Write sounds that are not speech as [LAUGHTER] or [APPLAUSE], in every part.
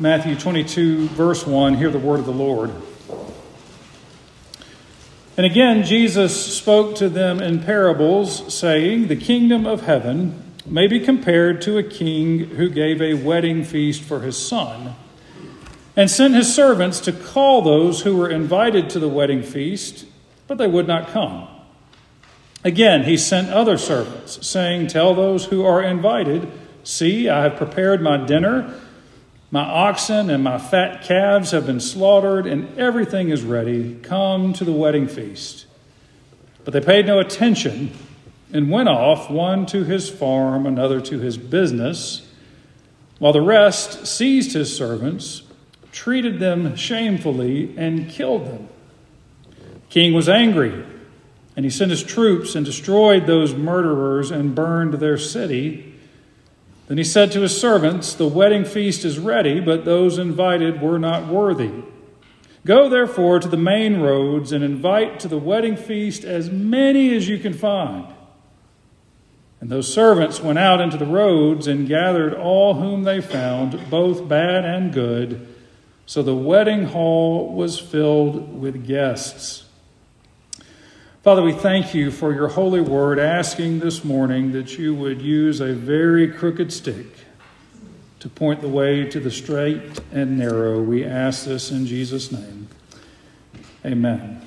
Matthew 22, verse 1. Hear the word of the Lord. And again, Jesus spoke to them in parables, saying, The kingdom of heaven may be compared to a king who gave a wedding feast for his son, and sent his servants to call those who were invited to the wedding feast, but they would not come. Again, he sent other servants, saying, Tell those who are invited, See, I have prepared my dinner. My oxen and my fat calves have been slaughtered, and everything is ready. Come to the wedding feast. But they paid no attention and went off, one to his farm, another to his business, while the rest seized his servants, treated them shamefully, and killed them. The king was angry, and he sent his troops and destroyed those murderers and burned their city. Then he said to his servants, The wedding feast is ready, but those invited were not worthy. Go therefore to the main roads and invite to the wedding feast as many as you can find. And those servants went out into the roads and gathered all whom they found, both bad and good. So the wedding hall was filled with guests. Father, we thank you for your holy word, asking this morning that you would use a very crooked stick to point the way to the straight and narrow. We ask this in Jesus' name. Amen.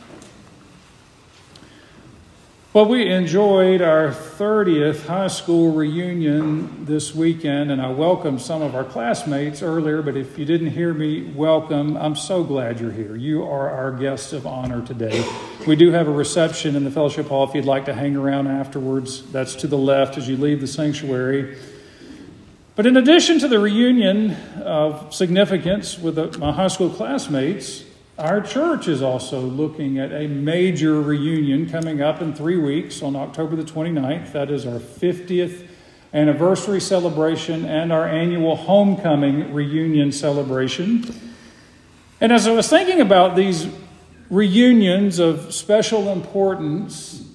Well, we enjoyed our 30th high school reunion this weekend, and I welcomed some of our classmates earlier. But if you didn't hear me welcome, I'm so glad you're here. You are our guests of honor today. We do have a reception in the fellowship hall if you'd like to hang around afterwards. That's to the left as you leave the sanctuary. But in addition to the reunion of significance with my high school classmates, our church is also looking at a major reunion coming up in three weeks on October the 29th. That is our 50th anniversary celebration and our annual homecoming reunion celebration. And as I was thinking about these reunions of special importance,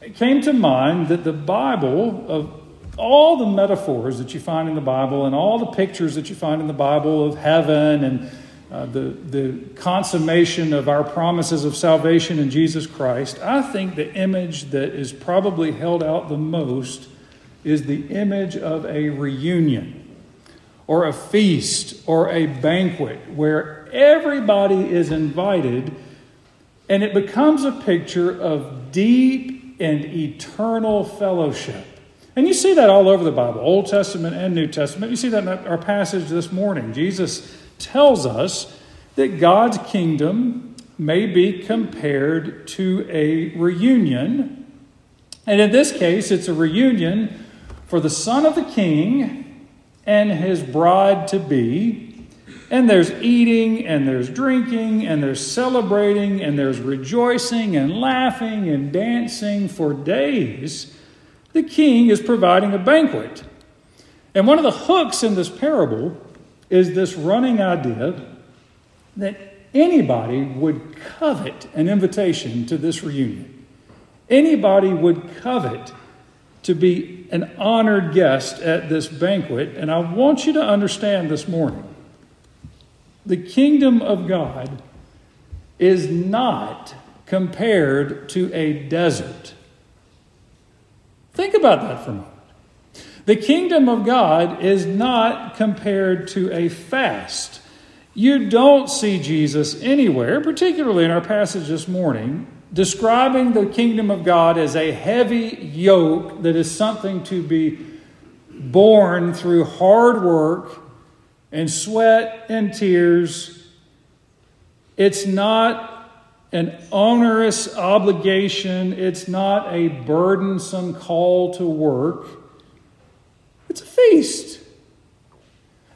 it came to mind that the Bible, of all the metaphors that you find in the Bible and all the pictures that you find in the Bible of heaven and uh, the, the consummation of our promises of salvation in Jesus Christ, I think the image that is probably held out the most is the image of a reunion or a feast or a banquet where everybody is invited and it becomes a picture of deep and eternal fellowship. And you see that all over the Bible, Old Testament and New Testament. You see that in our passage this morning. Jesus tells us that God's kingdom may be compared to a reunion. And in this case, it's a reunion for the son of the king and his bride to be. And there's eating, and there's drinking, and there's celebrating, and there's rejoicing, and laughing, and dancing for days. The king is providing a banquet. And one of the hooks in this parable is this running idea that anybody would covet an invitation to this reunion. Anybody would covet to be an honored guest at this banquet. And I want you to understand this morning the kingdom of God is not compared to a desert. Think about that for a moment. The kingdom of God is not compared to a fast. You don't see Jesus anywhere, particularly in our passage this morning, describing the kingdom of God as a heavy yoke that is something to be borne through hard work and sweat and tears. It's not an onerous obligation, it's not a burdensome call to work. It's a feast.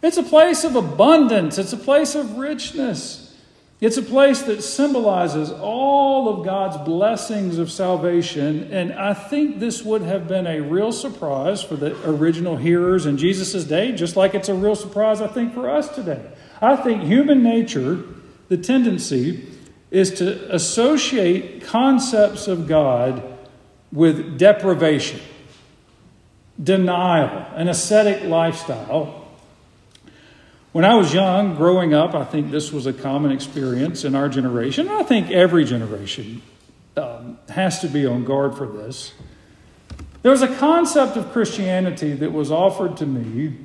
It's a place of abundance. It's a place of richness. It's a place that symbolizes all of God's blessings of salvation. And I think this would have been a real surprise for the original hearers in Jesus' day, just like it's a real surprise, I think, for us today. I think human nature, the tendency, is to associate concepts of God with deprivation denial, an ascetic lifestyle. When I was young, growing up, I think this was a common experience in our generation. I think every generation um, has to be on guard for this. There was a concept of Christianity that was offered to me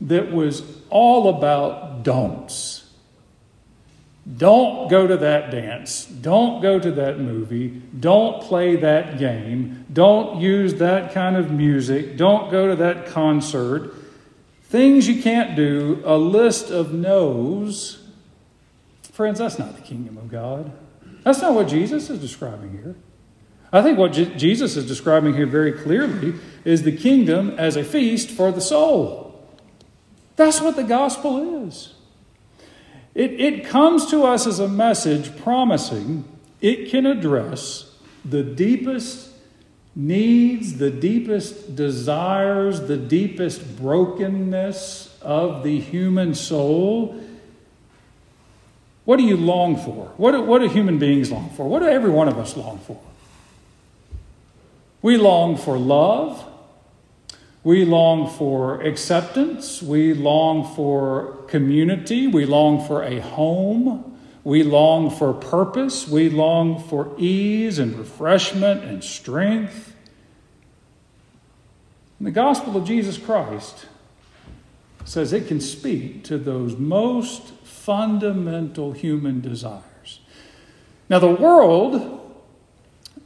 that was all about don'ts. Don't go to that dance. Don't go to that movie. Don't play that game. Don't use that kind of music. Don't go to that concert. Things you can't do, a list of no's. Friends, that's not the kingdom of God. That's not what Jesus is describing here. I think what Je- Jesus is describing here very clearly is the kingdom as a feast for the soul. That's what the gospel is. It, it comes to us as a message promising it can address the deepest needs, the deepest desires, the deepest brokenness of the human soul. What do you long for? What do, what do human beings long for? What do every one of us long for? We long for love. We long for acceptance. We long for community. We long for a home. We long for purpose. We long for ease and refreshment and strength. And the gospel of Jesus Christ says it can speak to those most fundamental human desires. Now, the world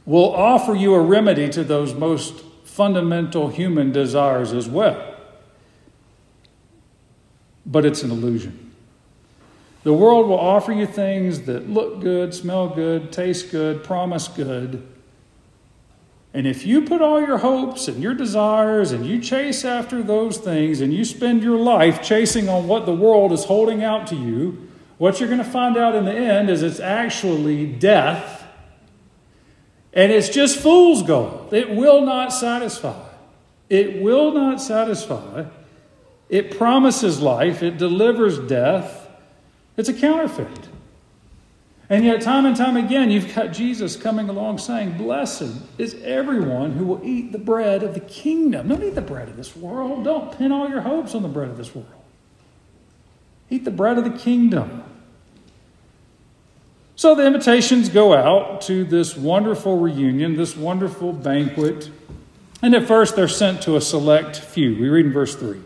will offer you a remedy to those most fundamental human desires as well. But it's an illusion. The world will offer you things that look good, smell good, taste good, promise good. And if you put all your hopes and your desires and you chase after those things and you spend your life chasing on what the world is holding out to you, what you're going to find out in the end is it's actually death and it's just fool's gold. It will not satisfy. It will not satisfy. It promises life, it delivers death. It's a counterfeit. And yet, time and time again, you've got Jesus coming along saying, Blessed is everyone who will eat the bread of the kingdom. Don't eat the bread of this world. Don't pin all your hopes on the bread of this world. Eat the bread of the kingdom. So the invitations go out to this wonderful reunion, this wonderful banquet. And at first, they're sent to a select few. We read in verse 3.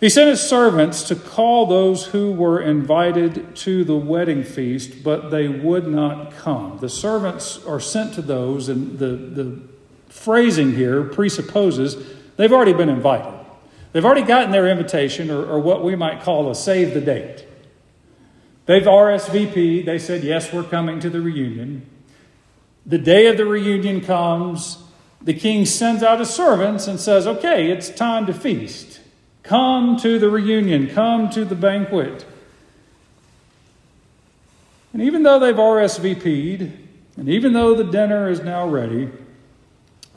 He sent his servants to call those who were invited to the wedding feast, but they would not come. The servants are sent to those, and the, the phrasing here presupposes they've already been invited. They've already gotten their invitation, or, or what we might call a save the date. They've RSVP. They said, Yes, we're coming to the reunion. The day of the reunion comes. The king sends out his servants and says, Okay, it's time to feast. Come to the reunion. Come to the banquet. And even though they've RSVP'd, and even though the dinner is now ready,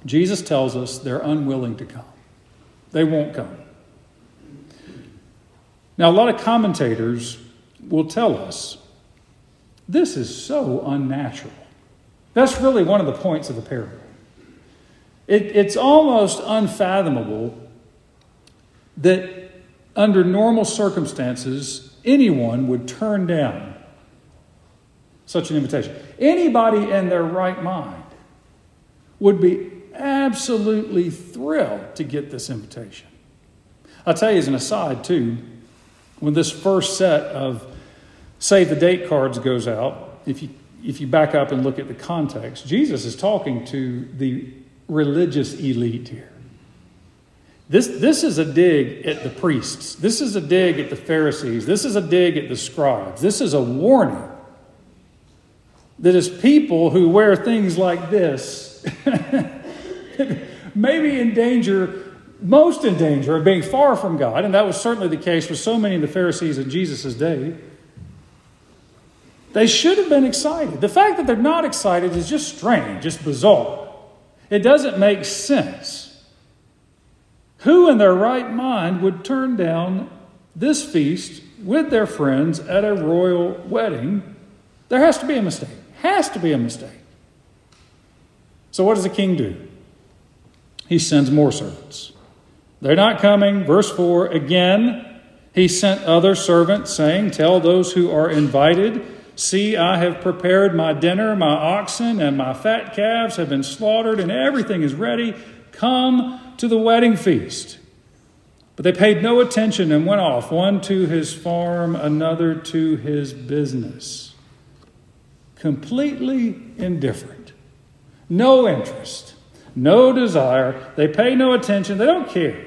Jesus tells us they're unwilling to come. They won't come. Now, a lot of commentators will tell us this is so unnatural. That's really one of the points of the parable. It, it's almost unfathomable that under normal circumstances, anyone would turn down such an invitation. Anybody in their right mind would be absolutely thrilled to get this invitation. I'll tell you as an aside, too, when this first set of save the date cards goes out, if you, if you back up and look at the context, Jesus is talking to the religious elite here. This, this is a dig at the priests. This is a dig at the Pharisees. This is a dig at the scribes. This is a warning that as people who wear things like this [LAUGHS] may be in danger, most in danger of being far from God, and that was certainly the case with so many of the Pharisees in Jesus' day. They should have been excited. The fact that they're not excited is just strange, just bizarre. It doesn't make sense. Who in their right mind would turn down this feast with their friends at a royal wedding? There has to be a mistake. Has to be a mistake. So, what does the king do? He sends more servants. They're not coming. Verse 4 again, He sent other servants, saying, Tell those who are invited, See, I have prepared my dinner, my oxen and my fat calves have been slaughtered, and everything is ready. Come to the wedding feast. But they paid no attention and went off, one to his farm, another to his business. Completely indifferent, no interest, no desire. They pay no attention, they don't care.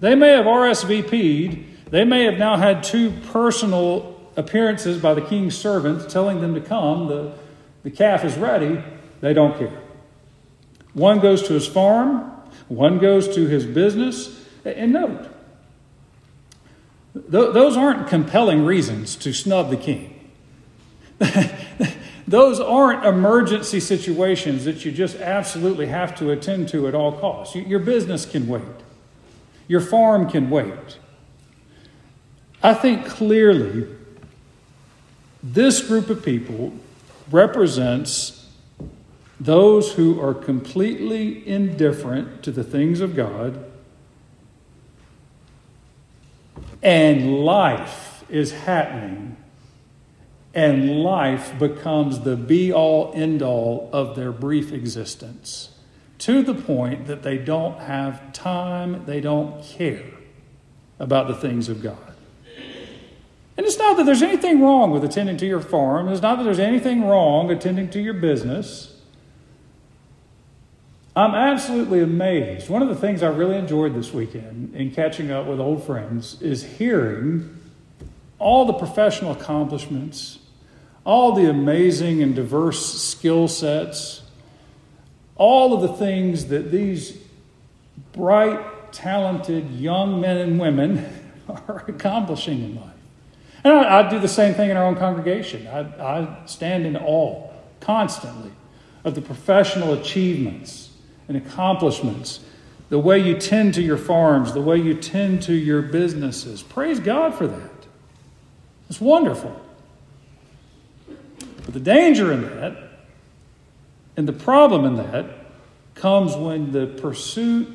They may have RSVP'd, they may have now had two personal appearances by the king's servants telling them to come. The, the calf is ready. They don't care. One goes to his farm, one goes to his business. And note, those aren't compelling reasons to snub the king. [LAUGHS] those aren't emergency situations that you just absolutely have to attend to at all costs. Your business can wait, your farm can wait. I think clearly this group of people represents those who are completely indifferent to the things of God, and life is happening, and life becomes the be all end all of their brief existence to the point that they don't have time, they don't care about the things of God. And it's not that there's anything wrong with attending to your farm. It's not that there's anything wrong attending to your business. I'm absolutely amazed. One of the things I really enjoyed this weekend in catching up with old friends is hearing all the professional accomplishments, all the amazing and diverse skill sets, all of the things that these bright, talented young men and women [LAUGHS] are accomplishing in life. And I, I do the same thing in our own congregation. I, I stand in awe constantly of the professional achievements and accomplishments, the way you tend to your farms, the way you tend to your businesses. Praise God for that. It's wonderful. But the danger in that and the problem in that comes when the pursuit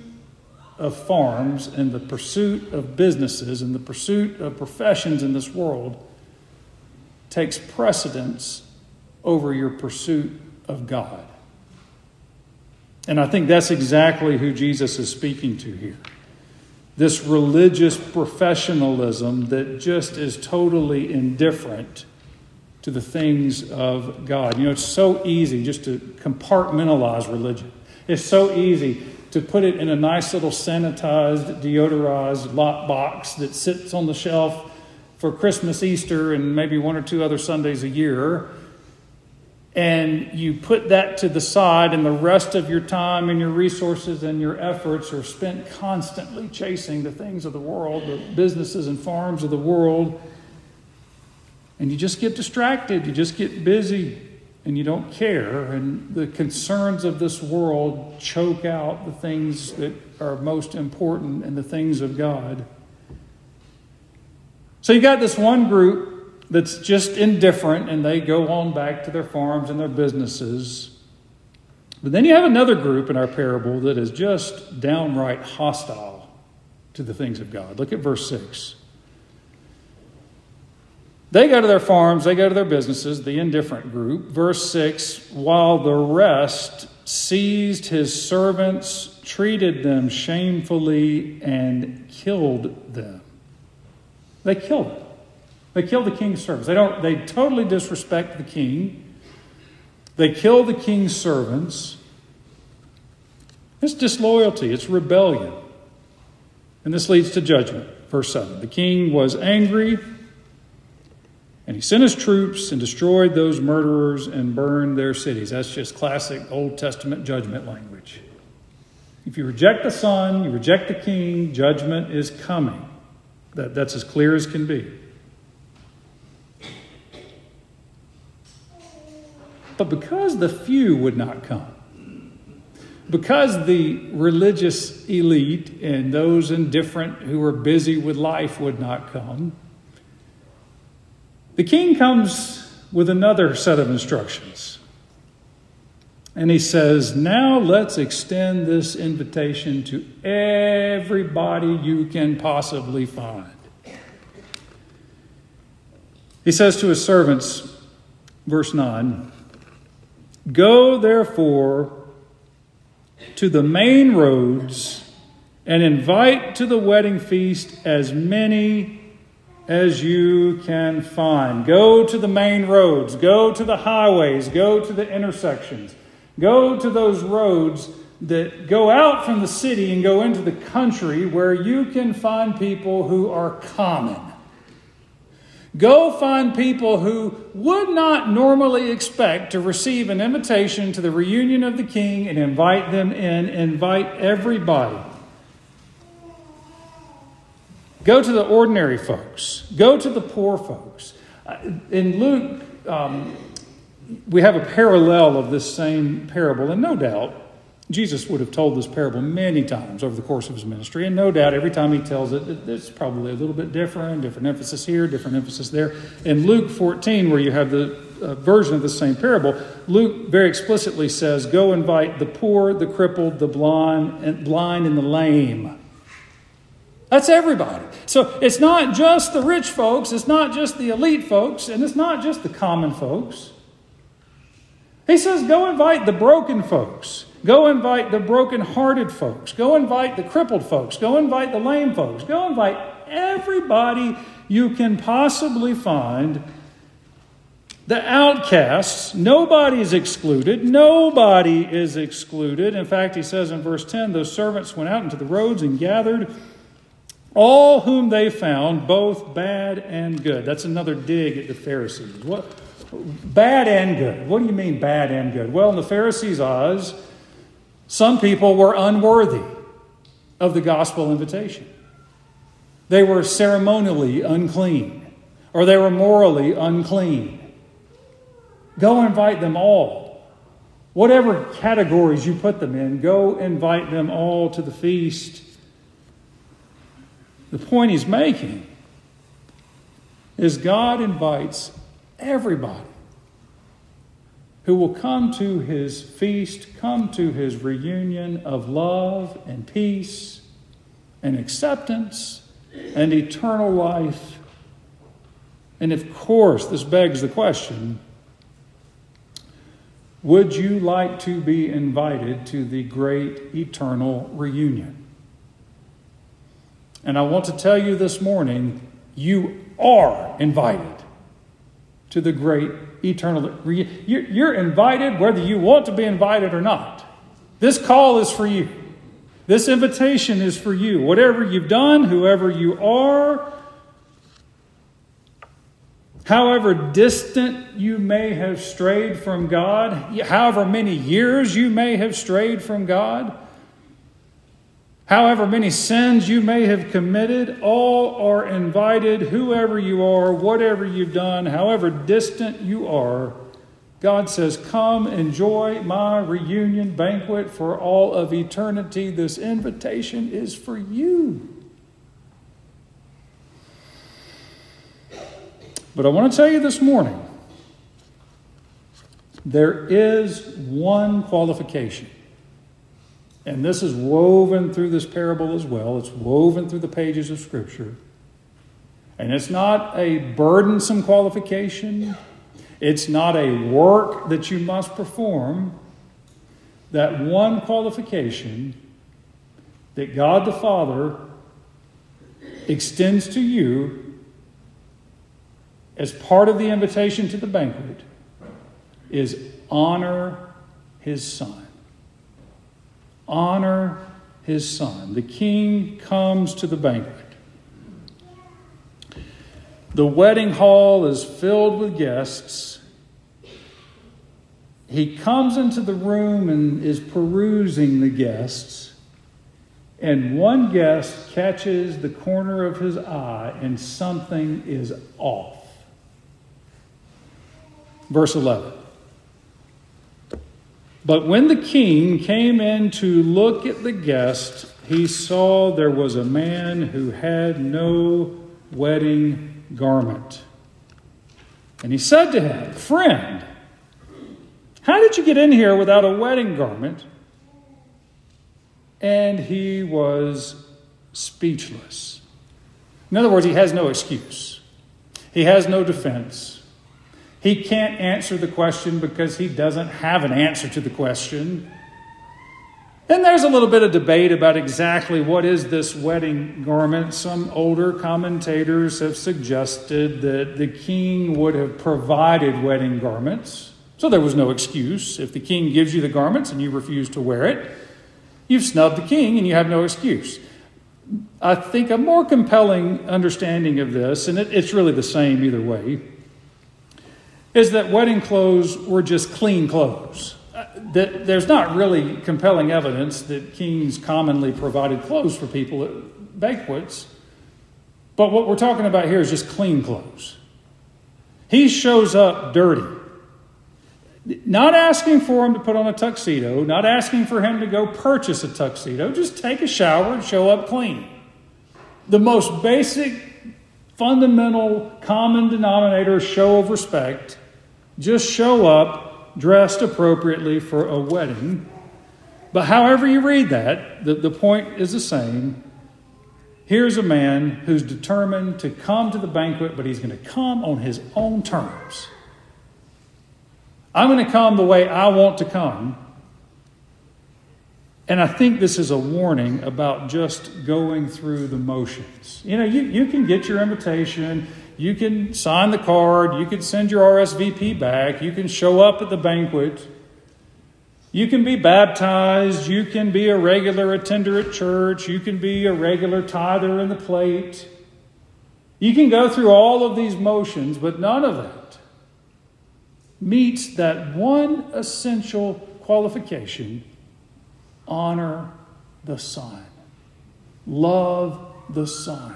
of farms and the pursuit of businesses and the pursuit of professions in this world takes precedence over your pursuit of God. And I think that's exactly who Jesus is speaking to here. This religious professionalism that just is totally indifferent to the things of God. You know, it's so easy just to compartmentalize religion. It's so easy to put it in a nice little sanitized, deodorized lot box that sits on the shelf for Christmas, Easter, and maybe one or two other Sundays a year. And you put that to the side, and the rest of your time and your resources and your efforts are spent constantly chasing the things of the world, the businesses and farms of the world. And you just get distracted, you just get busy and you don't care, and the concerns of this world choke out the things that are most important and the things of God. So you got this one group that's just indifferent and they go on back to their farms and their businesses. But then you have another group in our parable that is just downright hostile to the things of God. Look at verse 6. They go to their farms, they go to their businesses, the indifferent group. Verse 6 while the rest seized his servants, treated them shamefully, and killed them. They killed them. They kill the king's servants. They don't they totally disrespect the king. They kill the king's servants. It's disloyalty, it's rebellion. And this leads to judgment. Verse 7. The king was angry and he sent his troops and destroyed those murderers and burned their cities. That's just classic Old Testament judgment language. If you reject the Son, you reject the King, judgment is coming. That, that's as clear as can be. But because the few would not come, because the religious elite and those indifferent who were busy with life would not come, the king comes with another set of instructions. And he says, Now let's extend this invitation to everybody you can possibly find. He says to his servants, verse 9, Go therefore to the main roads and invite to the wedding feast as many as you can find. Go to the main roads, go to the highways, go to the intersections, go to those roads that go out from the city and go into the country where you can find people who are common. Go find people who would not normally expect to receive an invitation to the reunion of the king and invite them in. Invite everybody. Go to the ordinary folks. Go to the poor folks. Uh, in Luke, um, we have a parallel of this same parable, and no doubt Jesus would have told this parable many times over the course of his ministry, and no doubt every time he tells it, it's probably a little bit different, different emphasis here, different emphasis there. In Luke 14, where you have the uh, version of the same parable, Luke very explicitly says, Go invite the poor, the crippled, the blind, and blind and the lame. That's everybody. So it's not just the rich folks, it's not just the elite folks, and it's not just the common folks. He says, Go invite the broken folks. Go invite the broken-hearted folks. Go invite the crippled folks. Go invite the lame folks. Go invite everybody you can possibly find. The outcasts, nobody is excluded. Nobody is excluded. In fact, he says in verse 10 those servants went out into the roads and gathered all whom they found, both bad and good. That's another dig at the Pharisees. What? Bad and good. What do you mean, bad and good? Well, in the Pharisees' eyes, some people were unworthy of the gospel invitation. They were ceremonially unclean, or they were morally unclean. Go invite them all. Whatever categories you put them in, go invite them all to the feast. The point he's making is God invites everybody who will come to his feast, come to his reunion of love and peace and acceptance and eternal life. And of course, this begs the question would you like to be invited to the great eternal reunion? And I want to tell you this morning you are invited to the great eternal. You're invited whether you want to be invited or not. This call is for you. This invitation is for you. Whatever you've done, whoever you are, however distant you may have strayed from God, however many years you may have strayed from God, However, many sins you may have committed, all are invited, whoever you are, whatever you've done, however distant you are. God says, Come enjoy my reunion banquet for all of eternity. This invitation is for you. But I want to tell you this morning there is one qualification. And this is woven through this parable as well. It's woven through the pages of Scripture. And it's not a burdensome qualification, it's not a work that you must perform. That one qualification that God the Father extends to you as part of the invitation to the banquet is honor his Son honor his son. The king comes to the banquet. The wedding hall is filled with guests. He comes into the room and is perusing the guests. And one guest catches the corner of his eye, and something is off. Verse 11. But when the king came in to look at the guest, he saw there was a man who had no wedding garment. And he said to him, Friend, how did you get in here without a wedding garment? And he was speechless. In other words, he has no excuse. He has no defense. He can't answer the question because he doesn't have an answer to the question. And there's a little bit of debate about exactly what is this wedding garment. Some older commentators have suggested that the king would have provided wedding garments. So there was no excuse. If the king gives you the garments and you refuse to wear it, you've snubbed the king and you have no excuse. I think a more compelling understanding of this, and it, it's really the same either way, is that wedding clothes were just clean clothes. Uh, that there's not really compelling evidence that kings commonly provided clothes for people at banquets. But what we're talking about here is just clean clothes. He shows up dirty. Not asking for him to put on a tuxedo, not asking for him to go purchase a tuxedo, just take a shower and show up clean. The most basic, fundamental, common denominator show of respect. Just show up dressed appropriately for a wedding. But however you read that, the, the point is the same. Here's a man who's determined to come to the banquet, but he's going to come on his own terms. I'm going to come the way I want to come. And I think this is a warning about just going through the motions. You know, you, you can get your invitation, you can sign the card, you can send your RSVP back, you can show up at the banquet, you can be baptized, you can be a regular attender at church, you can be a regular tither in the plate. You can go through all of these motions, but none of that meets that one essential qualification. Honor the Son, love the Son,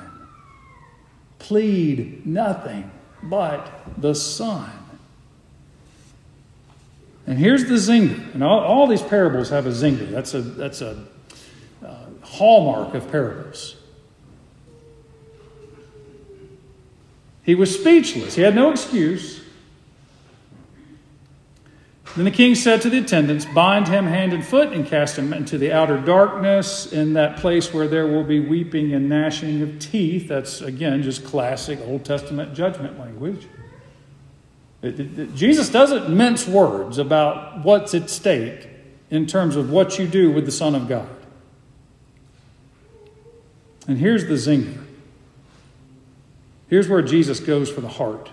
plead nothing but the Son. And here's the zinger. And all, all these parables have a zinger. That's a, that's a uh, hallmark of parables. He was speechless. He had no excuse. Then the king said to the attendants, Bind him hand and foot and cast him into the outer darkness, in that place where there will be weeping and gnashing of teeth. That's, again, just classic Old Testament judgment language. It, it, it, Jesus doesn't mince words about what's at stake in terms of what you do with the Son of God. And here's the zinger. Here's where Jesus goes for the heart.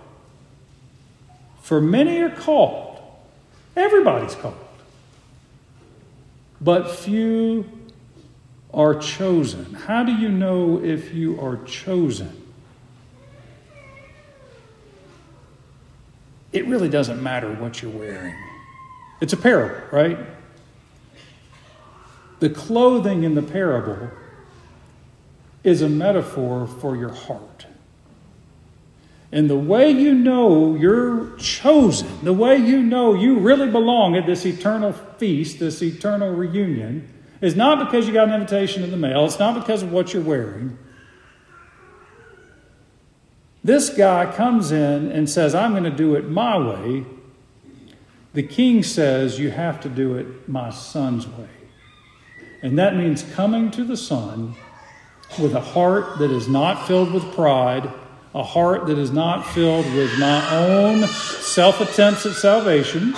For many are called Everybody's called. But few are chosen. How do you know if you are chosen? It really doesn't matter what you're wearing. It's a parable, right? The clothing in the parable is a metaphor for your heart. And the way you know you're chosen, the way you know you really belong at this eternal feast, this eternal reunion, is not because you got an invitation in the mail, it's not because of what you're wearing. This guy comes in and says, I'm going to do it my way. The king says, You have to do it my son's way. And that means coming to the son with a heart that is not filled with pride a heart that is not filled with my own self attempts at salvation,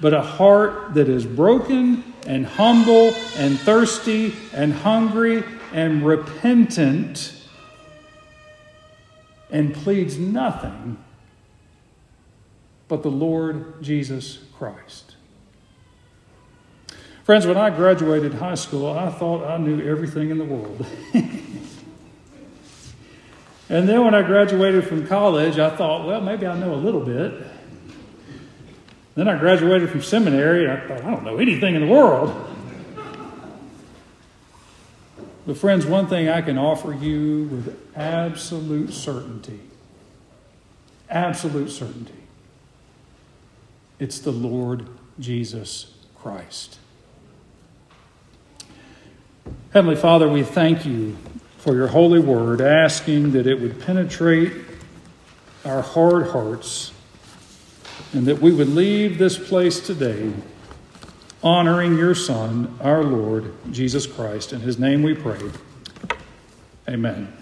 but a heart that is broken and humble and thirsty and hungry and repentant and pleads nothing but the Lord Jesus Christ. Friends, when I graduated high school, I thought I knew everything in the world. [LAUGHS] And then when I graduated from college, I thought, well, maybe I know a little bit. Then I graduated from seminary, and I thought, I don't know anything in the world. But, friends, one thing I can offer you with absolute certainty absolute certainty it's the Lord Jesus Christ. Heavenly Father, we thank you for your holy word, asking that it would penetrate our hard hearts and that we would leave this place today honoring your Son, our Lord, Jesus Christ. In his name we pray. Amen.